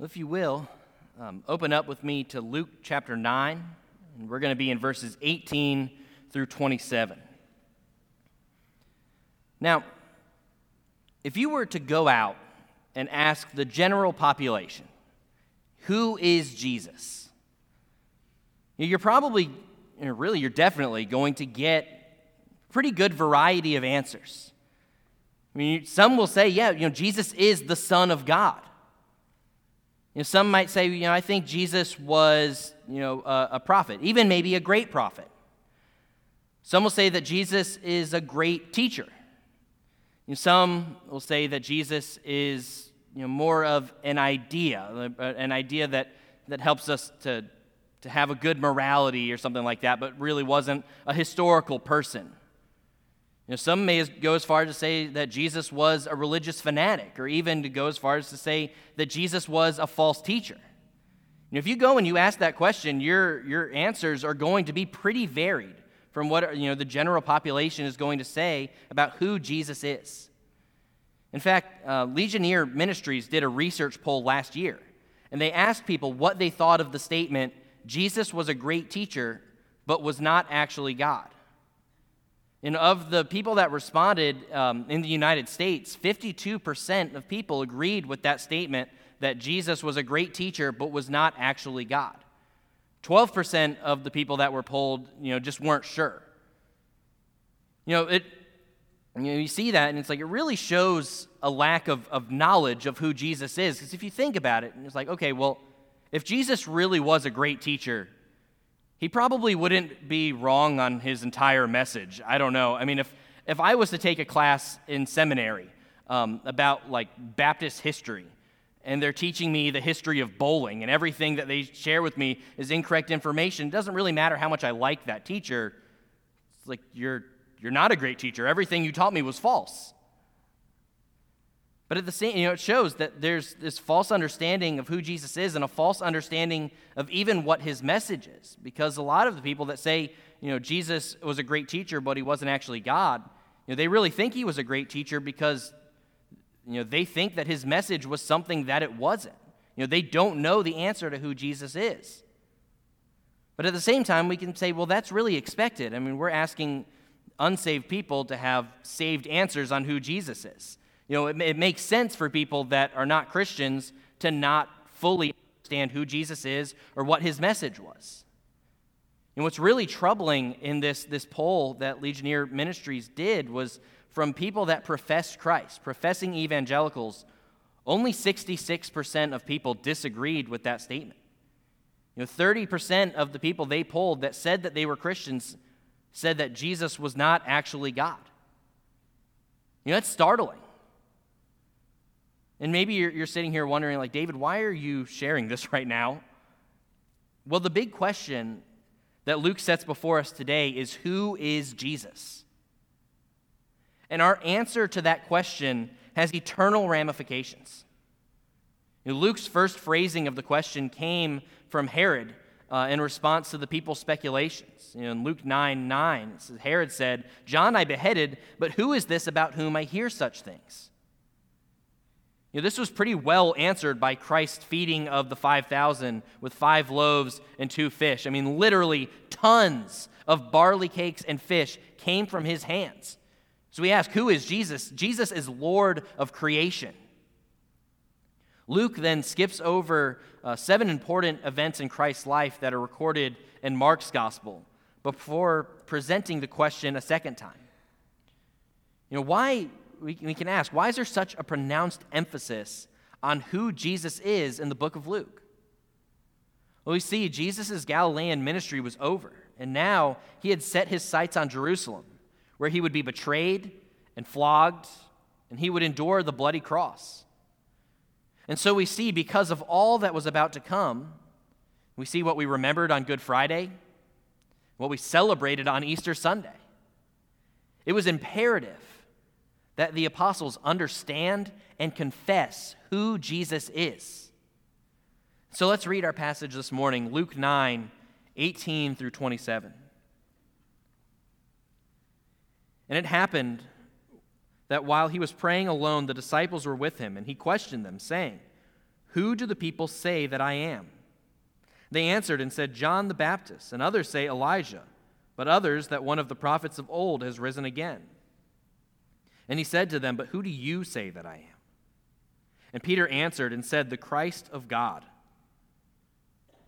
If you will, um, open up with me to Luke chapter 9, and we're going to be in verses 18 through 27. Now, if you were to go out and ask the general population, who is Jesus? You're probably, really, you're definitely going to get pretty good variety of answers. I mean, some will say, yeah, you know, Jesus is the Son of God. You know, some might say, you know, I think Jesus was, you know, a, a prophet, even maybe a great prophet. Some will say that Jesus is a great teacher. You know, some will say that Jesus is, you know, more of an idea, an idea that, that helps us to, to have a good morality or something like that, but really wasn't a historical person. You know, some may go as far as to say that Jesus was a religious fanatic, or even to go as far as to say that Jesus was a false teacher. You know, if you go and you ask that question, your, your answers are going to be pretty varied from what you know, the general population is going to say about who Jesus is. In fact, uh, Ligonier Ministries did a research poll last year, and they asked people what they thought of the statement, Jesus was a great teacher, but was not actually God. And of the people that responded um, in the United States, 52% of people agreed with that statement that Jesus was a great teacher but was not actually God. 12% of the people that were polled, you know, just weren't sure. You know, it, you, know, you see that, and it's like it really shows a lack of, of knowledge of who Jesus is. Because if you think about it, it's like, okay, well, if Jesus really was a great teacher, he probably wouldn't be wrong on his entire message. I don't know. I mean, if, if I was to take a class in seminary um, about like Baptist history, and they're teaching me the history of bowling, and everything that they share with me is incorrect information, it doesn't really matter how much I like that teacher. It's like, you're, you're not a great teacher. Everything you taught me was false. But at the same, you know, it shows that there's this false understanding of who Jesus is and a false understanding of even what his message is. Because a lot of the people that say, you know, Jesus was a great teacher, but he wasn't actually God, you know, they really think he was a great teacher because, you know, they think that his message was something that it wasn't. You know, they don't know the answer to who Jesus is. But at the same time, we can say, well, that's really expected. I mean, we're asking unsaved people to have saved answers on who Jesus is. You know, it, it makes sense for people that are not Christians to not fully understand who Jesus is or what his message was. And what's really troubling in this, this poll that Ligonier Ministries did was from people that professed Christ, professing evangelicals, only 66% of people disagreed with that statement. You know, 30% of the people they polled that said that they were Christians said that Jesus was not actually God. You know, that's startling. And maybe you're, you're sitting here wondering, like, David, why are you sharing this right now? Well, the big question that Luke sets before us today is who is Jesus? And our answer to that question has eternal ramifications. Luke's first phrasing of the question came from Herod uh, in response to the people's speculations. You know, in Luke 9 9, says, Herod said, John I beheaded, but who is this about whom I hear such things? Know, this was pretty well answered by Christ's feeding of the 5,000 with five loaves and two fish. I mean, literally, tons of barley cakes and fish came from his hands. So we ask, who is Jesus? Jesus is Lord of creation. Luke then skips over uh, seven important events in Christ's life that are recorded in Mark's gospel before presenting the question a second time. You know, why we, we can ask why is there such a pronounced emphasis on who Jesus is in the book of Luke? Well, we see Jesus' Galilean ministry was over, and now he had set his sights on Jerusalem, where he would be betrayed and flogged, and he would endure the bloody cross. And so we see, because of all that was about to come, we see what we remembered on Good Friday, what we celebrated on Easter Sunday. It was imperative that the apostles understand and confess who Jesus is. So let's read our passage this morning, Luke 9, 18 through 27. And it happened that while he was praying alone, the disciples were with him, and he questioned them, saying, Who do the people say that I am? They answered and said, John the Baptist, and others say Elijah, but others that one of the prophets of old has risen again. And he said to them, But who do you say that I am? And Peter answered and said, The Christ of God.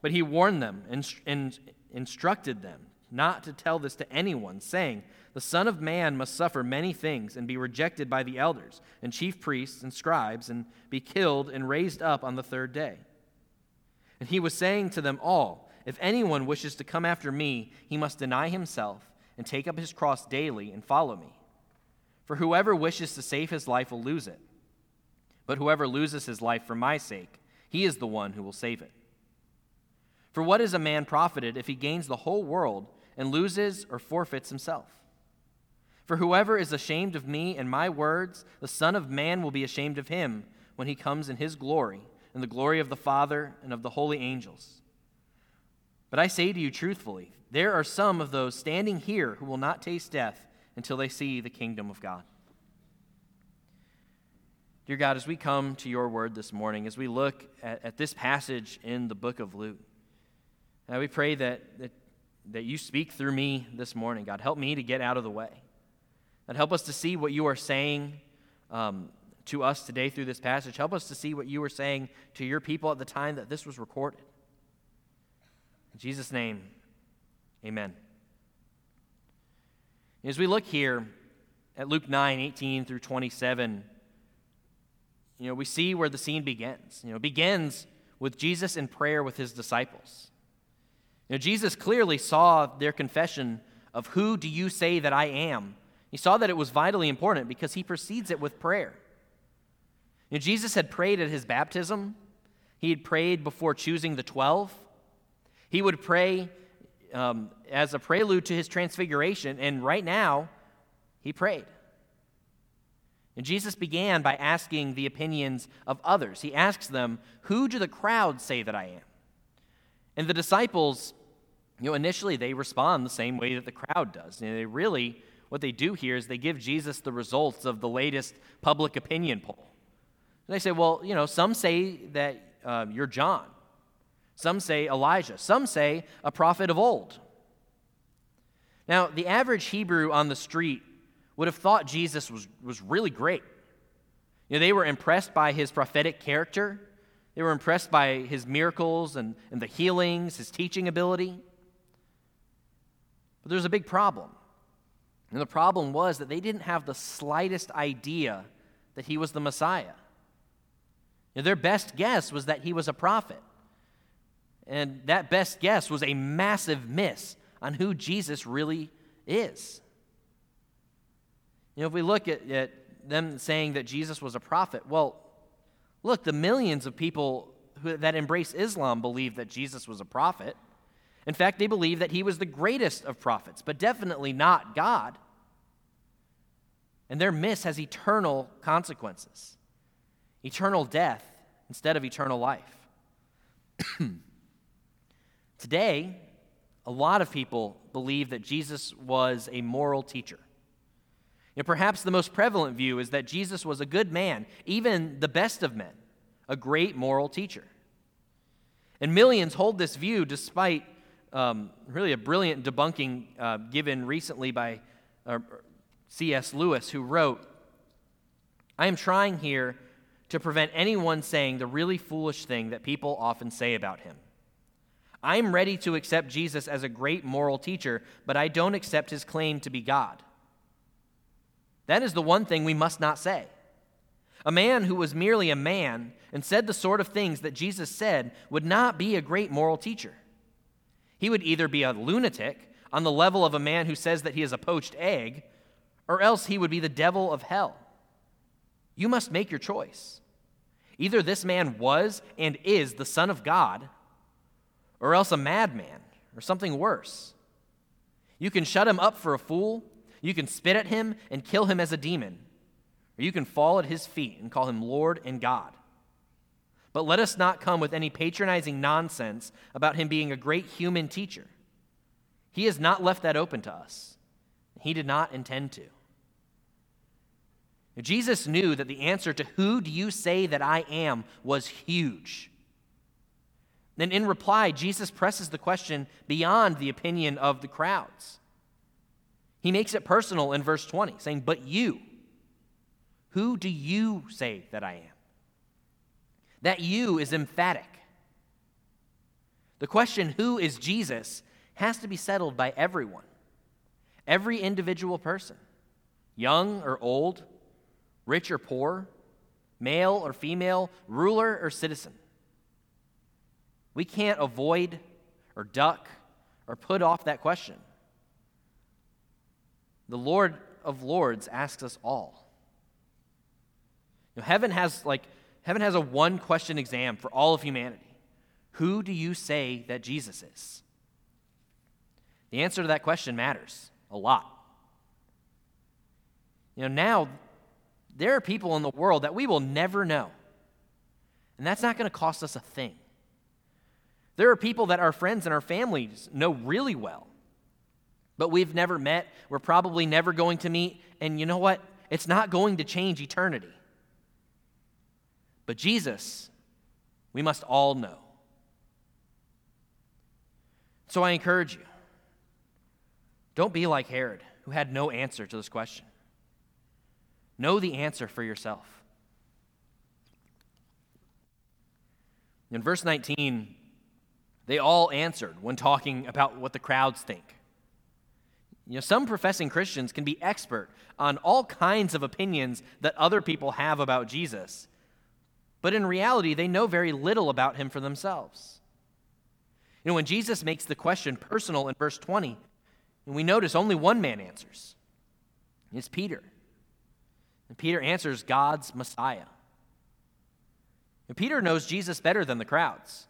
But he warned them and instructed them not to tell this to anyone, saying, The Son of Man must suffer many things and be rejected by the elders and chief priests and scribes and be killed and raised up on the third day. And he was saying to them all, If anyone wishes to come after me, he must deny himself and take up his cross daily and follow me. For whoever wishes to save his life will lose it. But whoever loses his life for my sake, he is the one who will save it. For what is a man profited if he gains the whole world and loses or forfeits himself? For whoever is ashamed of me and my words, the Son of Man will be ashamed of him when he comes in his glory, and the glory of the Father and of the holy angels. But I say to you truthfully, there are some of those standing here who will not taste death until they see the kingdom of God. Dear God, as we come to your word this morning, as we look at, at this passage in the book of Luke, uh, we pray that, that, that you speak through me this morning. God, help me to get out of the way. God, help us to see what you are saying um, to us today through this passage. Help us to see what you were saying to your people at the time that this was recorded. In Jesus' name, amen. As we look here at Luke 9, 18 through 27, you know, we see where the scene begins. You know, it begins with Jesus in prayer with his disciples. You know, Jesus clearly saw their confession of who do you say that I am? He saw that it was vitally important because he precedes it with prayer. You know, Jesus had prayed at his baptism. He had prayed before choosing the 12. He would pray um, as a prelude to his transfiguration, and right now, he prayed. And Jesus began by asking the opinions of others. He asks them, Who do the crowd say that I am? And the disciples, you know, initially they respond the same way that the crowd does. And they really, what they do here is they give Jesus the results of the latest public opinion poll. And they say, Well, you know, some say that um, you're John. Some say Elijah. Some say a prophet of old. Now, the average Hebrew on the street would have thought Jesus was, was really great. You know, they were impressed by his prophetic character, they were impressed by his miracles and, and the healings, his teaching ability. But there's a big problem. And the problem was that they didn't have the slightest idea that he was the Messiah. You know, their best guess was that he was a prophet. And that best guess was a massive miss on who Jesus really is. You know, if we look at, at them saying that Jesus was a prophet, well, look, the millions of people who, that embrace Islam believe that Jesus was a prophet. In fact, they believe that he was the greatest of prophets, but definitely not God. And their miss has eternal consequences eternal death instead of eternal life. Today, a lot of people believe that Jesus was a moral teacher. Know, perhaps the most prevalent view is that Jesus was a good man, even the best of men, a great moral teacher. And millions hold this view despite um, really a brilliant debunking uh, given recently by uh, C.S. Lewis, who wrote I am trying here to prevent anyone saying the really foolish thing that people often say about him. I'm ready to accept Jesus as a great moral teacher, but I don't accept his claim to be God. That is the one thing we must not say. A man who was merely a man and said the sort of things that Jesus said would not be a great moral teacher. He would either be a lunatic on the level of a man who says that he is a poached egg, or else he would be the devil of hell. You must make your choice. Either this man was and is the Son of God or else a madman, or something worse. You can shut him up for a fool, you can spit at him and kill him as a demon, or you can fall at his feet and call him Lord and God. But let us not come with any patronizing nonsense about him being a great human teacher. He has not left that open to us. He did not intend to. Jesus knew that the answer to who do you say that I am was huge. Then, in reply, Jesus presses the question beyond the opinion of the crowds. He makes it personal in verse 20, saying, But you, who do you say that I am? That you is emphatic. The question, who is Jesus, has to be settled by everyone, every individual person, young or old, rich or poor, male or female, ruler or citizen. We can't avoid or duck or put off that question. The Lord of Lords asks us all. Heaven has like heaven has a one question exam for all of humanity. Who do you say that Jesus is? The answer to that question matters a lot. You know, now there are people in the world that we will never know. And that's not going to cost us a thing. There are people that our friends and our families know really well, but we've never met. We're probably never going to meet. And you know what? It's not going to change eternity. But Jesus, we must all know. So I encourage you don't be like Herod, who had no answer to this question. Know the answer for yourself. In verse 19, they all answered when talking about what the crowds think. You know, some professing Christians can be expert on all kinds of opinions that other people have about Jesus, but in reality, they know very little about him for themselves. You know, when Jesus makes the question personal in verse 20, and we notice only one man answers. It's Peter. And Peter answers God's Messiah. And Peter knows Jesus better than the crowds.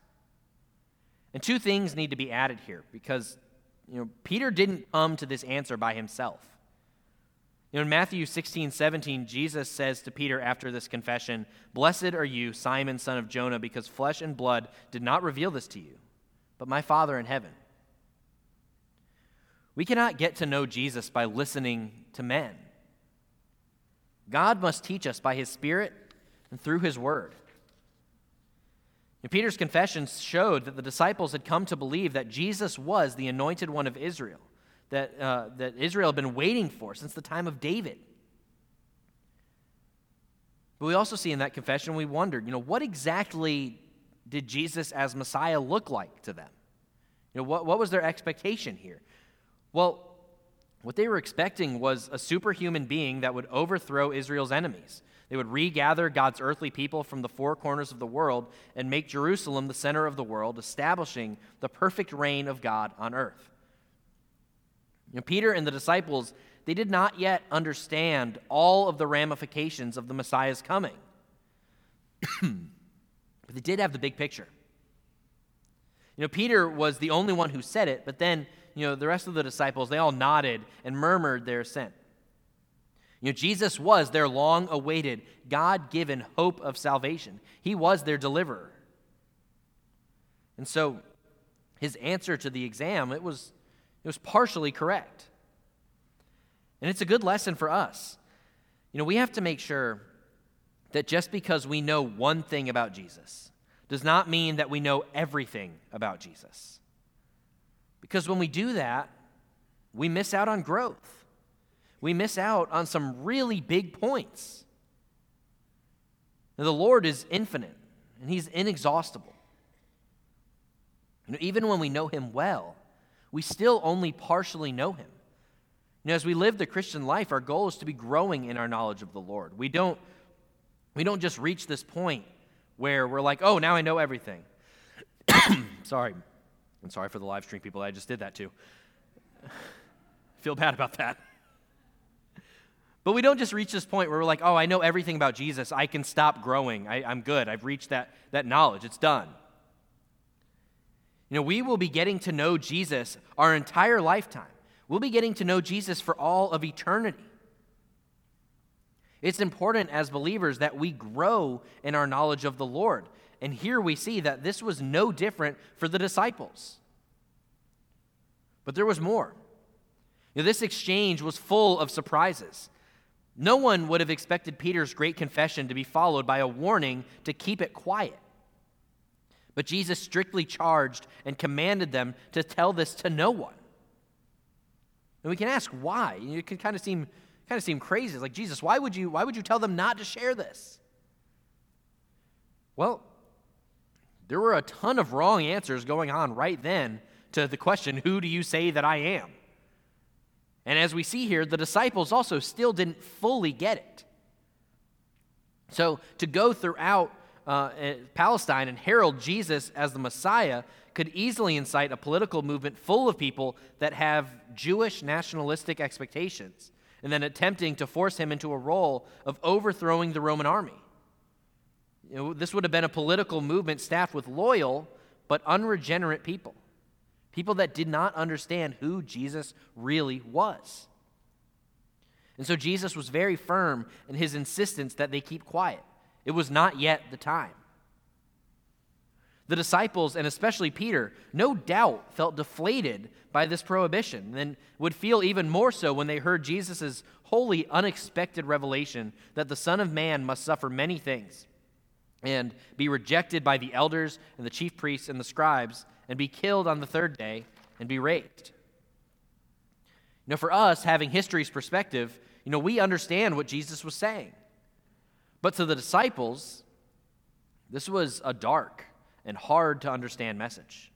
And two things need to be added here because you know, Peter didn't come to this answer by himself. You know, in Matthew 16, 17, Jesus says to Peter after this confession, Blessed are you, Simon, son of Jonah, because flesh and blood did not reveal this to you, but my Father in heaven. We cannot get to know Jesus by listening to men. God must teach us by his Spirit and through his word. And Peter's confession showed that the disciples had come to believe that Jesus was the anointed one of Israel, that, uh, that Israel had been waiting for since the time of David. But we also see in that confession, we wondered, you know, what exactly did Jesus as Messiah look like to them? You know, what, what was their expectation here? Well, what they were expecting was a superhuman being that would overthrow Israel's enemies. They would regather God's earthly people from the four corners of the world and make Jerusalem the center of the world, establishing the perfect reign of God on earth. You know, Peter and the disciples, they did not yet understand all of the ramifications of the Messiah's coming. but they did have the big picture. You know, Peter was the only one who said it, but then you know, the rest of the disciples, they all nodded and murmured their assent. You know, Jesus was their long awaited, God given hope of salvation. He was their deliverer. And so his answer to the exam, it was, it was partially correct. And it's a good lesson for us. You know, we have to make sure that just because we know one thing about Jesus does not mean that we know everything about Jesus. Because when we do that, we miss out on growth. We miss out on some really big points. Now, the Lord is infinite and He's inexhaustible. You know, even when we know Him well, we still only partially know Him. You know, as we live the Christian life, our goal is to be growing in our knowledge of the Lord. We don't, we don't just reach this point where we're like, oh, now I know everything. Sorry. I'm sorry for the live stream people I just did that to. Feel bad about that. But we don't just reach this point where we're like, oh, I know everything about Jesus. I can stop growing. I, am good. I've reached that, that knowledge. It's done. You know, we will be getting to know Jesus our entire lifetime. We'll be getting to know Jesus for all of eternity. It's important as believers that we grow in our knowledge of the Lord. And here we see that this was no different for the disciples. But there was more. You know, this exchange was full of surprises. No one would have expected Peter's great confession to be followed by a warning to keep it quiet. But Jesus strictly charged and commanded them to tell this to no one. And we can ask why. It can kind of seem kind of seem crazy. It's like Jesus, why would you why would you tell them not to share this? Well, there were a ton of wrong answers going on right then to the question, who do you say that I am? And as we see here, the disciples also still didn't fully get it. So to go throughout uh, eh, Palestine and herald Jesus as the Messiah could easily incite a political movement full of people that have Jewish nationalistic expectations, and then attempting to force him into a role of overthrowing the Roman army. You know, this would have been a political movement staffed with loyal but unregenerate people, people that did not understand who Jesus really was. And so Jesus was very firm in his insistence that they keep quiet. It was not yet the time. The disciples, and especially Peter, no doubt felt deflated by this prohibition and would feel even more so when they heard Jesus' wholly unexpected revelation that the Son of Man must suffer many things and be rejected by the elders and the chief priests and the scribes and be killed on the third day and be raised. You know, for us, having history's perspective, you know, we understand what Jesus was saying. But to the disciples, this was a dark and hard to understand message.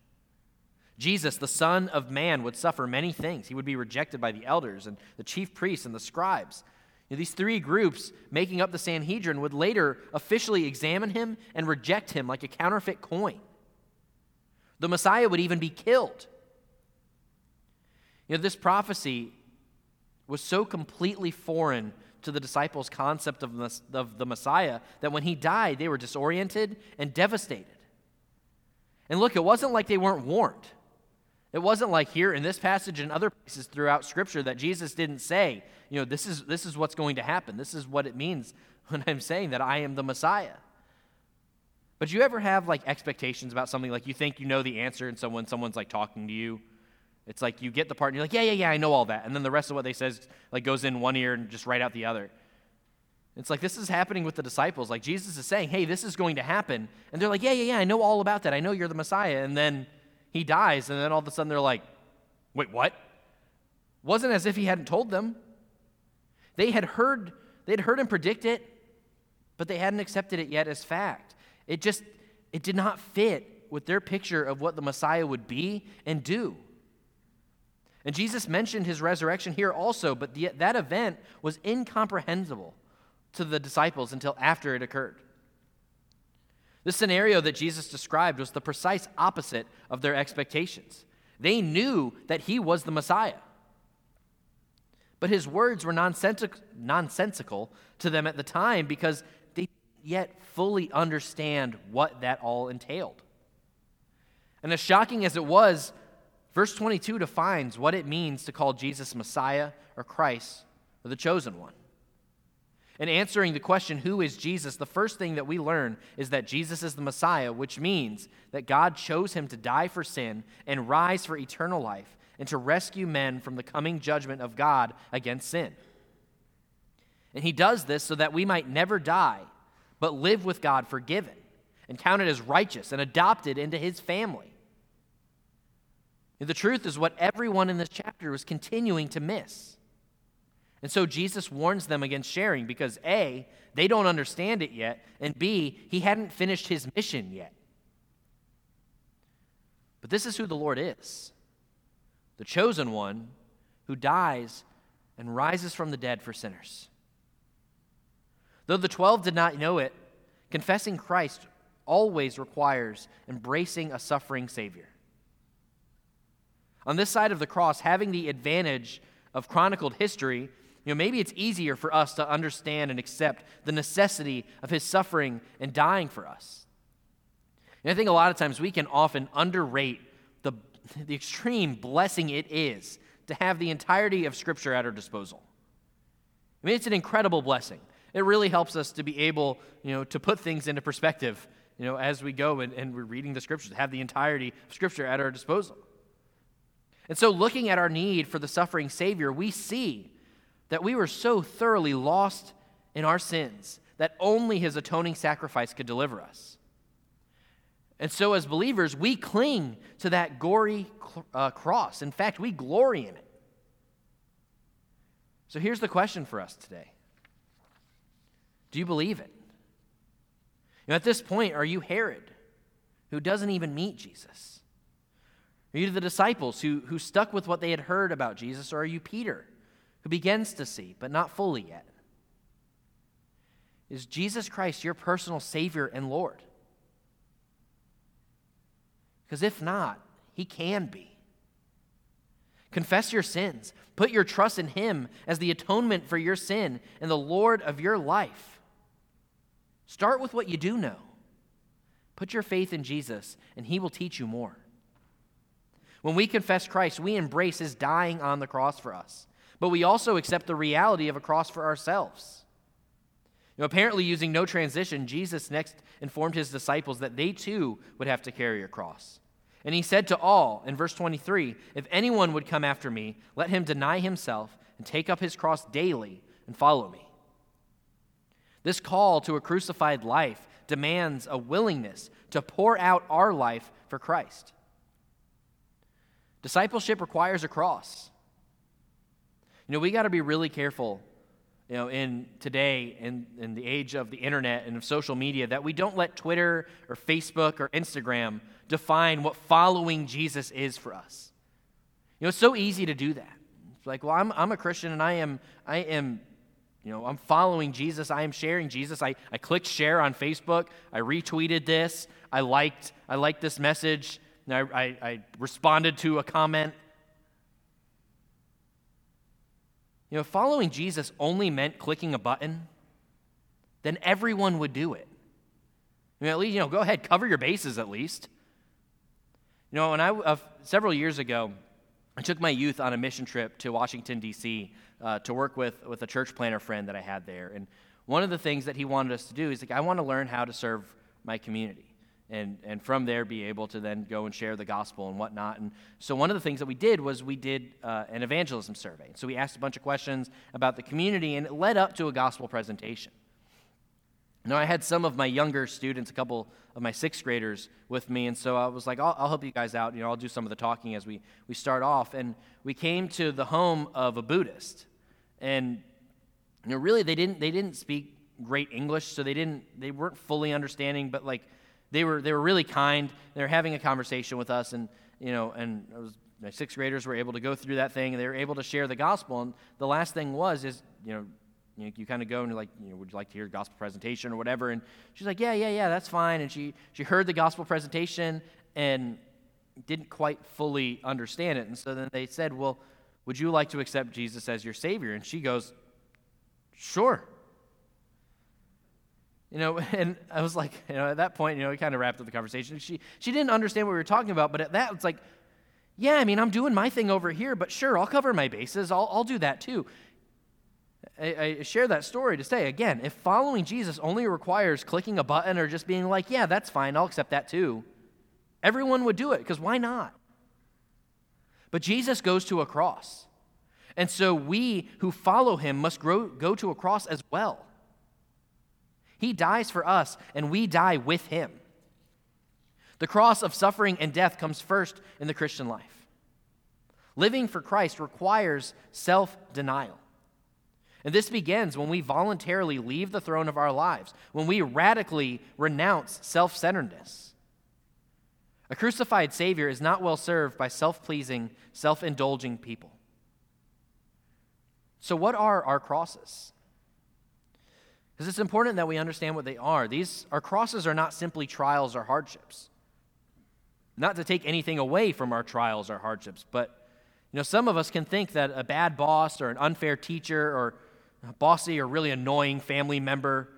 Jesus, the Son of Man, would suffer many things. He would be rejected by the elders and the chief priests and the scribes. You know, these three groups making up the Sanhedrin would later officially examine him and reject him like a counterfeit coin. The Messiah would even be killed. You know, this prophecy was so completely foreign to the disciples' concept of the Messiah that when he died, they were disoriented and devastated. And look, it wasn't like they weren't warned. It wasn't like here in this passage and other places throughout Scripture that Jesus didn't say, you know, this is, this is what's going to happen. This is what it means when I'm saying that I am the Messiah. But you ever have like expectations about something like you think you know the answer, and so when someone's like talking to you, it's like you get the part and you're like, yeah, yeah, yeah, I know all that. And then the rest of what they says like goes in one ear and just right out the other. It's like this is happening with the disciples. Like Jesus is saying, hey, this is going to happen. And they're like, yeah, yeah, yeah, I know all about that. I know you're the Messiah. And then he dies. And then all of a sudden they're like, wait, what? Wasn't as if he hadn't told them. They had heard, they'd heard him predict it, but they hadn't accepted it yet as fact. It just, it did not fit with their picture of what the Messiah would be and do. And Jesus mentioned his resurrection here also, but the, that event was incomprehensible to the disciples until after it occurred. The scenario that Jesus described was the precise opposite of their expectations. They knew that he was the Messiah. But his words were nonsensical to them at the time because yet fully understand what that all entailed. And as shocking as it was, verse 22 defines what it means to call Jesus Messiah or Christ or the chosen one. In answering the question, who is Jesus, the first thing that we learn is that Jesus is the Messiah, which means that God chose him to die for sin and rise for eternal life and to rescue men from the coming judgment of God against sin. And he does this so that we might never die, but live with God forgiven and counted as righteous and adopted into his family. And the truth is what everyone in this chapter was continuing to miss. And so Jesus warns them against sharing because A, they don't understand it yet, and B, he hadn't finished his mission yet. But this is who the Lord is the chosen one who dies and rises from the dead for sinners. Though the 12 did not know it, confessing Christ always requires embracing a suffering Savior. On this side of the cross, having the advantage of chronicled history you know, maybe it's easier for us to understand and accept the necessity of his suffering and dying for us. And I think a lot of times we can often underrate the, the extreme blessing it is to have the entirety of Scripture at our disposal. I mean, it's an incredible blessing. It really helps us to be able, you know, to put things into perspective, you know, as we go and, and we're reading the Scriptures, have the entirety of Scripture at our disposal. And so, looking at our need for the suffering Savior, we see that we were so thoroughly lost in our sins that only his atoning sacrifice could deliver us. And so, as believers, we cling to that gory uh, cross. In fact, we glory in it. So, here's the question for us today Do you believe it? You know, at this point, are you Herod, who doesn't even meet Jesus? Are you the disciples who, who stuck with what they had heard about Jesus? Or are you Peter, who begins to see, but not fully yet? Is Jesus Christ your personal Savior and Lord? Because if not, He can be. Confess your sins. Put your trust in Him as the atonement for your sin and the Lord of your life. Start with what you do know. Put your faith in Jesus, and He will teach you more. When we confess Christ, we embrace His dying on the cross for us, but we also accept the reality of a cross for ourselves. You know, apparently, using no transition, Jesus next informed his disciples that they too would have to carry a cross. And he said to all in verse 23 If anyone would come after me, let him deny himself and take up his cross daily and follow me. This call to a crucified life demands a willingness to pour out our life for Christ. Discipleship requires a cross. You know, we got to be really careful you know, in today, in, in the age of the internet and of social media, that we don't let Twitter or Facebook or Instagram define what following Jesus is for us. You know, it's so easy to do that. It's like, well, I'm, I'm a Christian and I am, I am, you know, I'm following Jesus. I am sharing Jesus. I, I clicked share on Facebook. I retweeted this. I liked, I liked this message. I, I, I responded to a comment. You know, following Jesus only meant clicking a button, then everyone would do it. I mean, at least, you know, go ahead, cover your bases at least. You know, when I, uh, several years ago, I took my youth on a mission trip to Washington, D.C. Uh, to work with, with a church planner friend that I had there. And one of the things that he wanted us to do is like, I want to learn how to serve my community and, and from there be able to then go and share the gospel and whatnot. And so one of the things that we did was we did uh, an evangelism survey. So we asked a bunch of questions about the community, and it led up to a gospel presentation. Now, I had some of my younger students, a couple of my sixth graders with me, and so I was like, I'll, I'll, help you guys out. You know, I'll do some of the talking as we, we start off. And we came to the home of a Buddhist. And, you know, really, they didn't, they didn't speak great English, so they, didn't, they weren't fully understanding, but like, they were, they were really kind. They were having a conversation with us, and, you know, and was, my sixth graders were able to go through that thing, and they were able to share the gospel. And the last thing was, is, you know, you, know, you kind of go and you're like, you know, would you like to hear a gospel presentation or whatever? And she's like, yeah, yeah, yeah, that's fine. And she, she heard the gospel presentation and didn't quite fully understand it. And so then they said, well, would you like to accept Jesus as your Savior? And she goes, sure. You know, and I was like, you know, at that point, you know, we kind of wrapped up the conversation. She, she didn't understand what we were talking about, but at that, it's like, yeah, I mean, I'm doing my thing over here, but sure, I'll cover my bases. I'll, I'll do that too. I, I share that story to say, again, if following Jesus only requires clicking a button or just being like, yeah, that's fine, I'll accept that too, everyone would do it, because why not? But Jesus goes to a cross. And so we who follow him must grow, go to a cross as well. He dies for us, and we die with him. The cross of suffering and death comes first in the Christian life. Living for Christ requires self denial. And this begins when we voluntarily leave the throne of our lives, when we radically renounce self centeredness. A crucified Savior is not well served by self pleasing, self indulging people. So, what are our crosses? Because it's important that we understand what they are. These, our crosses are not simply trials or hardships. Not to take anything away from our trials or hardships, but you know, some of us can think that a bad boss or an unfair teacher or bossy or really annoying family member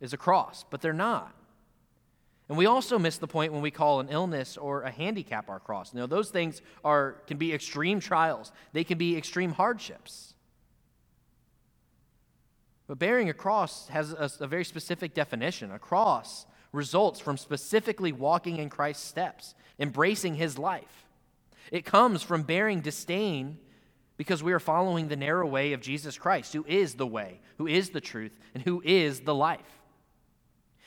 is a cross, but they're not. And we also miss the point when we call an illness or a handicap our cross. Now, those things are, can be extreme trials, they can be extreme hardships. But bearing a cross has a, a, very specific definition. A cross results from specifically walking in Christ's steps, embracing his life. It comes from bearing disdain because we are following the narrow way of Jesus Christ, who is the way, who is the truth, and who is the life.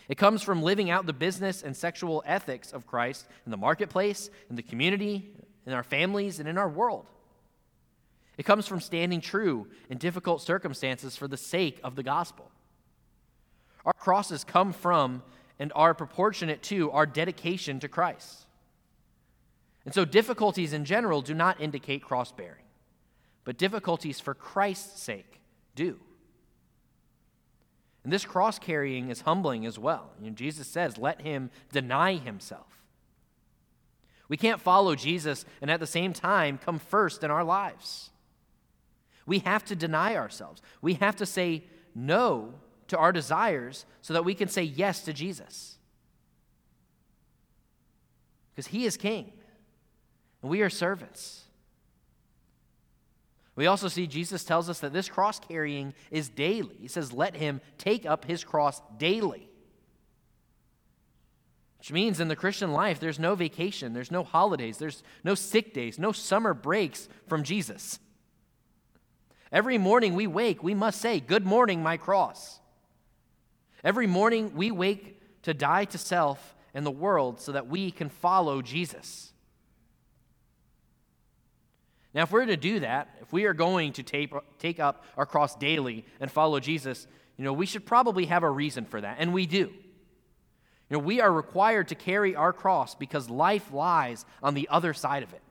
It comes from living out the business and sexual ethics of Christ in the marketplace, in the community, in our families, and in our world. It comes from standing true in difficult circumstances for the sake of the gospel. Our crosses come from and are proportionate to our dedication to Christ. And so, difficulties in general do not indicate cross bearing, but difficulties for Christ's sake do. And this cross carrying is humbling as well. You know, Jesus says, let him deny himself. We can't follow Jesus and at the same time come first in our lives. We have to deny ourselves. We have to say no to our desires so that we can say yes to Jesus. Because he is king, and we are servants. We also see Jesus tells us that this cross carrying is daily. He says, Let him take up his cross daily. Which means in the Christian life, there's no vacation, there's no holidays, there's no sick days, no summer breaks from Jesus. Every morning we wake, we must say, Good morning, my cross. Every morning we wake to die to self and the world so that we can follow Jesus. Now, if we're to do that, if we are going to take, take up our cross daily and follow Jesus, you know, we should probably have a reason for that, and we do. You know, we are required to carry our cross because life lies on the other side of it.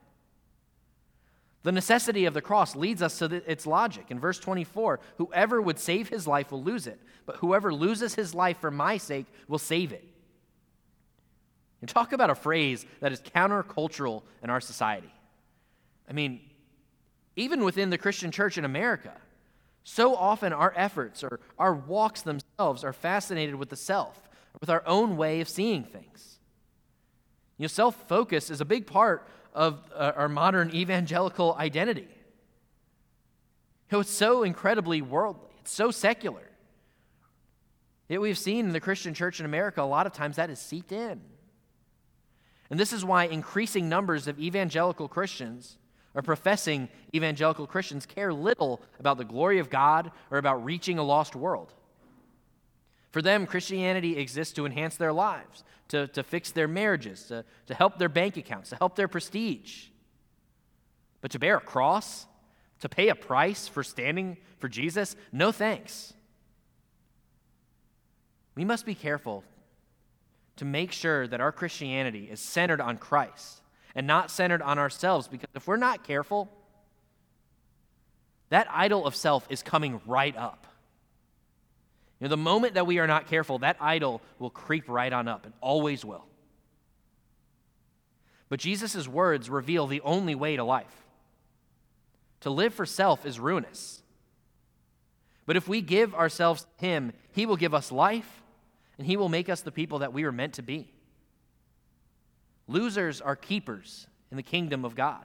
The necessity of the cross leads us to the, its logic. In verse 24, whoever would save his life will lose it, but whoever loses his life for my sake will save it. And talk about a phrase that is countercultural in our society. I mean, even within the Christian church in America, so often our efforts or our walks themselves are fascinated with the self, with our own way of seeing things. You know, self focus is a big part of uh, our modern evangelical identity. You know, it's so incredibly worldly, it's so secular. Yet we've seen in the Christian church in America, a lot of times that is seeped in. And this is why increasing numbers of evangelical Christians or professing evangelical Christians care little about the glory of God or about reaching a lost world. For them, Christianity exists to enhance their lives, to, to fix their marriages, to, to help their bank accounts, to help their prestige. But to bear a cross, to pay a price for standing for Jesus, no thanks. We must be careful to make sure that our Christianity is centered on Christ and not centered on ourselves because if we're not careful, that idol of self is coming right up. You know, the moment that we are not careful, that idol will creep right on up and always will. But Jesus' words reveal the only way to life. To live for self is ruinous. But if we give ourselves to Him, He will give us life and He will make us the people that we are meant to be. Losers are keepers in the kingdom of God.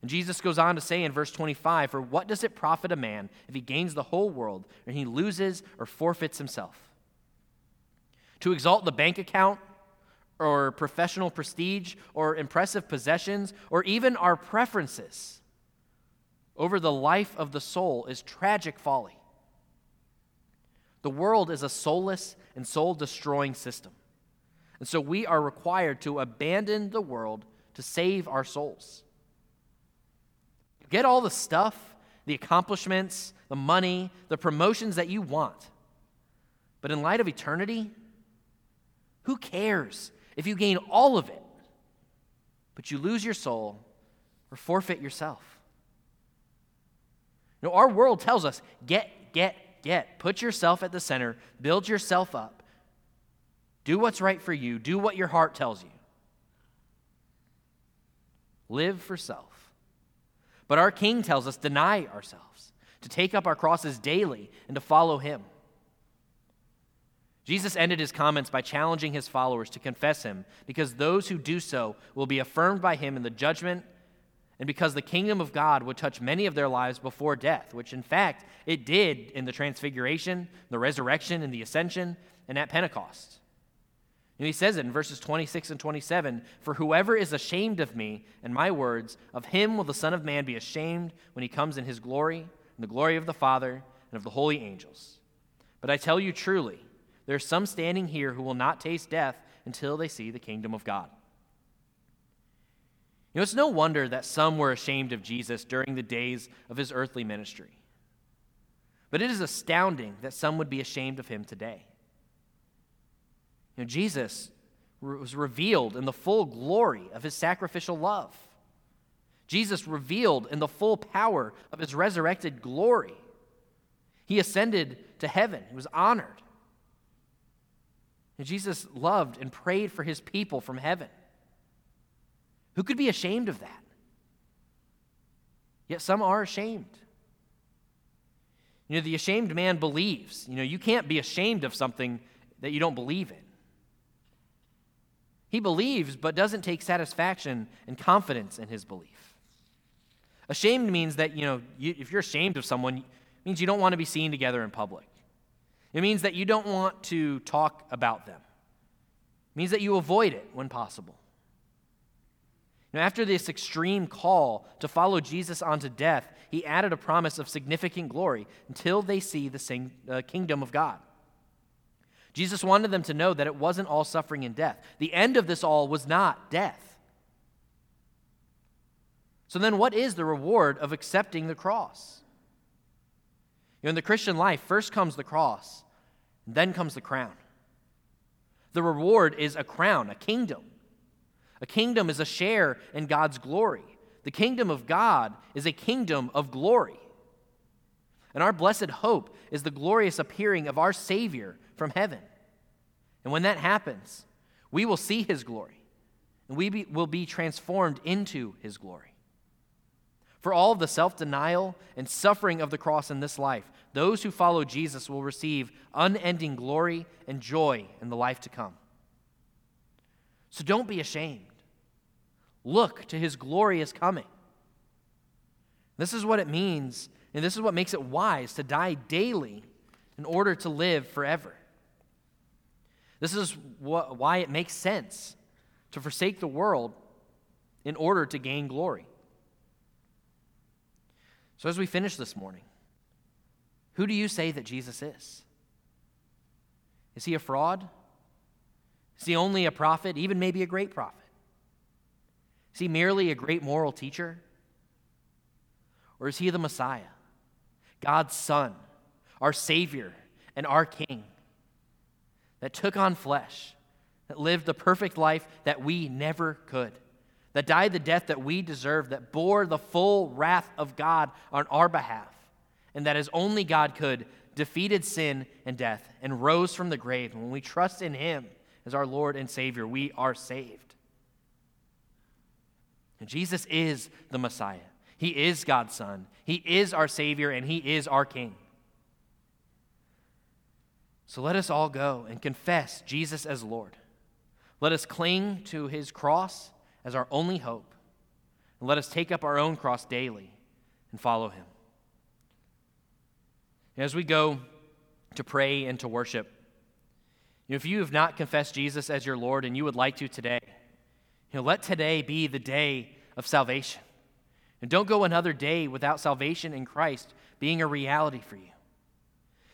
And Jesus goes on to say in verse 25, For what does it profit a man if he gains the whole world and he loses or forfeits himself? To exalt the bank account or professional prestige or impressive possessions or even our preferences over the life of the soul is tragic folly. The world is a soulless and soul destroying system. And so we are required to abandon the world to save our souls. Get all the stuff, the accomplishments, the money, the promotions that you want. But in light of eternity, who cares if you gain all of it, but you lose your soul or forfeit yourself? You know, our world tells us get, get, get. Put yourself at the center, build yourself up, do what's right for you, do what your heart tells you. Live for self. But our King tells us deny ourselves, to take up our crosses daily, and to follow him. Jesus ended his comments by challenging his followers to confess him, because those who do so will be affirmed by him in the judgment, and because the kingdom of God would touch many of their lives before death, which in fact it did in the transfiguration, the resurrection, and the ascension, and at Pentecost. And he says it in verses 26 and 27 For whoever is ashamed of me and my words, of him will the Son of Man be ashamed when he comes in his glory, and the glory of the Father and of the holy angels. But I tell you truly, there are some standing here who will not taste death until they see the kingdom of God. You know, it's no wonder that some were ashamed of Jesus during the days of his earthly ministry. But it is astounding that some would be ashamed of him today. You know, Jesus was revealed in the full glory of his sacrificial love. Jesus revealed in the full power of his resurrected glory. He ascended to heaven, he was honored. And Jesus loved and prayed for his people from heaven. Who could be ashamed of that? Yet some are ashamed. You know, the ashamed man believes. You know, you can't be ashamed of something that you don't believe in. He believes, but doesn't take satisfaction and confidence in his belief. Ashamed means that, you know, you, if you're ashamed of someone, it means you don't want to be seen together in public. It means that you don't want to talk about them. It means that you avoid it when possible. Now, after this extreme call to follow Jesus onto death, he added a promise of significant glory until they see the sing, uh, kingdom of God. Jesus wanted them to know that it wasn't all suffering and death. The end of this all was not death. So then, what is the reward of accepting the cross? You know, in the Christian life, first comes the cross, then comes the crown. The reward is a crown, a kingdom. A kingdom is a share in God's glory. The kingdom of God is a kingdom of glory. And our blessed hope is the glorious appearing of our Savior from heaven. And when that happens, we will see his glory, and we be, will be transformed into his glory. For all of the self denial and suffering of the cross in this life, those who follow Jesus will receive unending glory and joy in the life to come. So don't be ashamed. Look to his glorious coming. This is what it means, and this is what makes it wise to die daily in order to live forever. This is wh- why it makes sense to forsake the world in order to gain glory. So, as we finish this morning, who do you say that Jesus is? Is he a fraud? Is he only a prophet, even maybe a great prophet? Is he merely a great moral teacher? Or is he the Messiah, God's Son, our Savior, and our King? That took on flesh, that lived the perfect life that we never could, that died the death that we deserved, that bore the full wrath of God on our behalf, and that as only God could, defeated sin and death and rose from the grave. And when we trust in Him as our Lord and Savior, we are saved. And Jesus is the Messiah. He is God's Son. He is our Savior, and He is our King. So let us all go and confess Jesus as Lord. Let us cling to his cross as our only hope. And let us take up our own cross daily and follow him. As we go to pray and to worship, if you have not confessed Jesus as your Lord and you would like to today, you know, let today be the day of salvation. And don't go another day without salvation in Christ being a reality for you.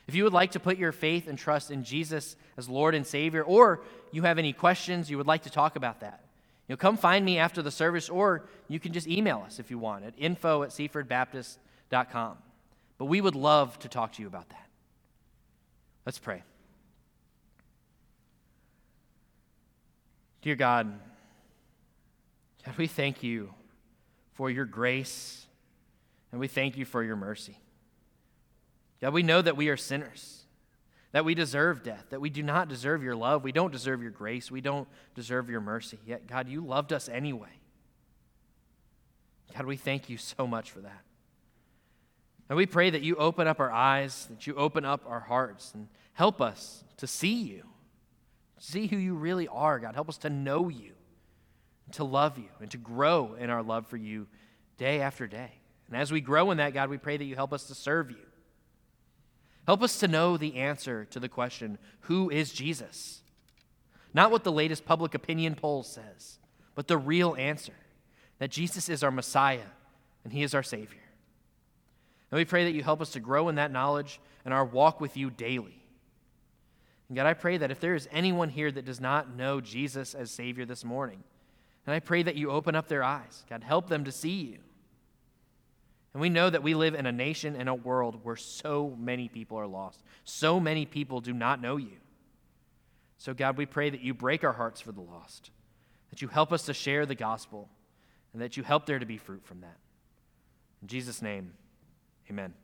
If you would like to put your faith and trust in Jesus as Lord and Savior, or you have any questions, you would like to talk about that, you know, come find me after the service, or you can just email us if you want at info at seafordbaptist.com. But we would love to talk to you about that. Let's pray. Dear God, God, we thank you for your grace, and we thank you for your mercy. God, we know that we are sinners, that we deserve death, that we do not deserve your love, we don't deserve your grace, we don't deserve your mercy. Yet, God, you loved us anyway. God, we thank you so much for that. And we pray that you open up our eyes, that you open up our hearts, and help us to see you, see who you really are, God. Help us to know you, to love you, and to grow in our love for you day after day. And as we grow in that, God, we pray that you help us to serve you Help us to know the answer to the question who is Jesus? Not what the latest public opinion poll says, but the real answer that Jesus is our Messiah and He is our Savior. And we pray that you help us to grow in that knowledge and our walk with you daily. And God, I pray that if there is anyone here that does not know Jesus as Savior this morning, and I pray that you open up their eyes. God, help them to see you. And we know that we live in a nation and a world where so many people are lost. So many people do not know you. So, God, we pray that you break our hearts for the lost, that you help us to share the gospel, and that you help there to be fruit from that. In Jesus' name, amen.